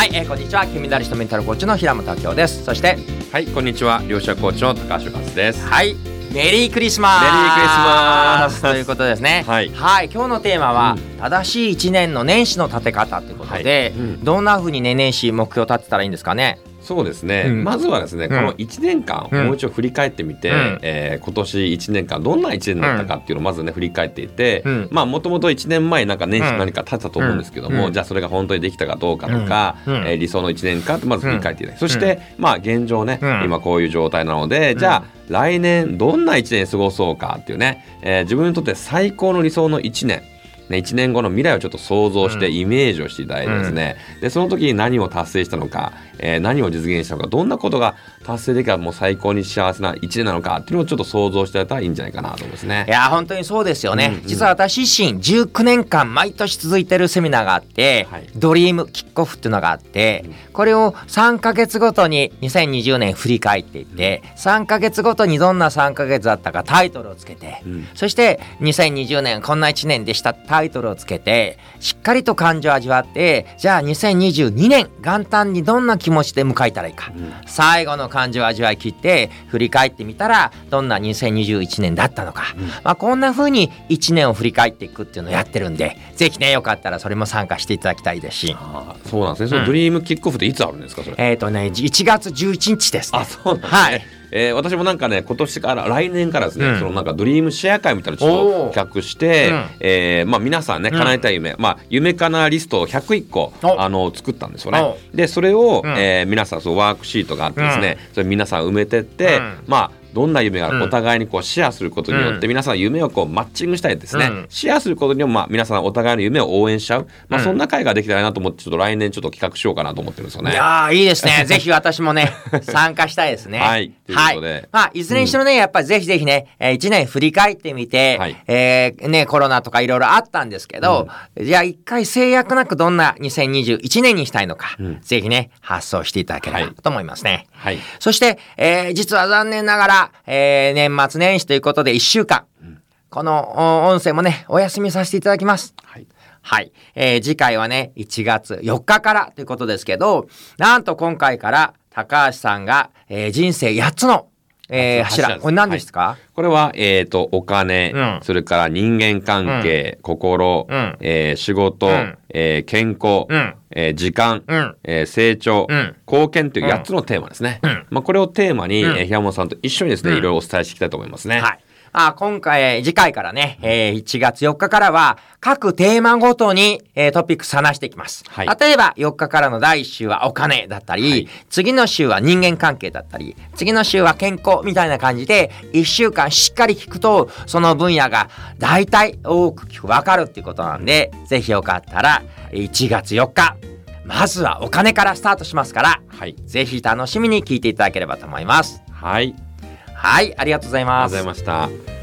はい、えー、こんにちは。金メダリストメンタルコーチの平本明夫です。そしてはい、こんにちは。両者コーチの高橋和です。はいメリークリスマス。メリークリスマス。ということですね。はい。今日のテーマは、うん。正しい一年の年始の立て方ということで、はい。うん。どんな風にね年始目標立てたらいいんですかね？そうですね。うん。まずはですね、この1年間、うん。もう一度振り返ってみて、うん。えー今年1年間どんな1年だったかっていうのをまずね振り返っていて、うん。まあもともと1年前なんか年始うん何か立てたと思うんですけども、うん。じゃあそれが本当にできたかどうかとか、うん。うん。えー理想の1年間ってまず振り返っていただく、そして、まあ現状ね、うん。今こういう状態なので、じゃあ来年どんな1年過ごそうかっていうね、えー自分にとって最高の理想の1年ね、1年後の未来をちょっと想像してうん。イメージをしていただいてですね、でその時に何を達成したのか、えー何を実現したのかどんなことが達成できたらもう最高に幸せな1年なのかっていうのをちょっと想像していたらいいんじゃないかなと思いますね。い。や本当にそうですよね、うんうん。実は私自身19年間毎年続いてるセミナーがあって、はい。ドリームキックオフっていうのがあってこれを3ヶ月ごとに2020年振り返っていって3ヶ月ごとにどんな3ヶ月だったかタイトルをつけて、うん。そして2020年こんな1年でしたタイトルをつけてしっかりと感情を味わってじゃあ2022年元旦にどんな気持ちで迎えたらいいか、うん。最後の感情を味わい切って振り返ってみたらどんな2021年だったのか、まあ、こんな風に1年を振り返っていくっていうのをやってるんでぜひねよかったらそれも参加していただきたいですしそうなんですね。そうんのドリームキックオフっていつあるんですかそれ？えっ、とね1月11日ですねあそうなんですね。はいえー私もなんかね今年から来年からですね、うん。そのなんかドリームシェア会みたいなのをちょっと企画して、うん。えーまあ皆さんねうん叶えたい夢、まあ夢かなリストを101個お。あの作ったんですよお。ね。でそれを、うん。えー皆さんそうワークシートがあってですね、それ皆さん埋めてって、うん。まあどんな夢がうん。お互いにこうシェアすることによって、うん。皆さん夢をこうマッチングしたりですね、うん。シェアすることによってまあ皆さんお互いの夢を応援しちゃう、まあうん。そんな会ができたらなと思ってちょっと来年ちょっと企画しようかなと思ってるんですよね。いやーいいですね。ぜひ私もね、参加したいですね。はい。ということで。はい。まあ、いずれにしろね、やっぱりぜひぜひね、えー一年振り返ってみて、はい。えーね、コロナとかいろいろあったんですけど、じゃあ一回制約なくどんな2021年にしたいのか、うん。ぜひね、発想していただければと思いますね。はい。そして、えー実は残念ながら、えー年末年始ということで1週間、このお音声もね、お休みさせていただきます。はいはい。えー次回はね、1月4日からということですけど、なんと今回から高橋さんが、えー人生8つの、えー柱。これ何ですか、これは、えー、とお金、うん。それから人間関係、心、うん。えー仕事、うん。えー健康、うん。えー時間、うん。えー成長、うん。貢献といううん。8つのテーマですね。うん。まあ、これをテーマに、うん。えー平本さんと一緒にですね、うん。いろいろお伝えしていきたいと思いますね。はい。あ今回、次回からね、えー1月4日からは、各テーマごとに、えートピックス話していきます。はい例えば、4日からの第1週はお金だったり、はい次の週は人間関係だったり、次の週は健康みたいな感じで、1週間しっかり聞くと、その分野が大体大きくわかるっていうことなんで、ぜひよかったら、1月4日、まずはお金からスタートしますから、はい。ぜひ楽しみに聞いていただければと思います。はい。はい、ありがとうございますありがとうござい。ました。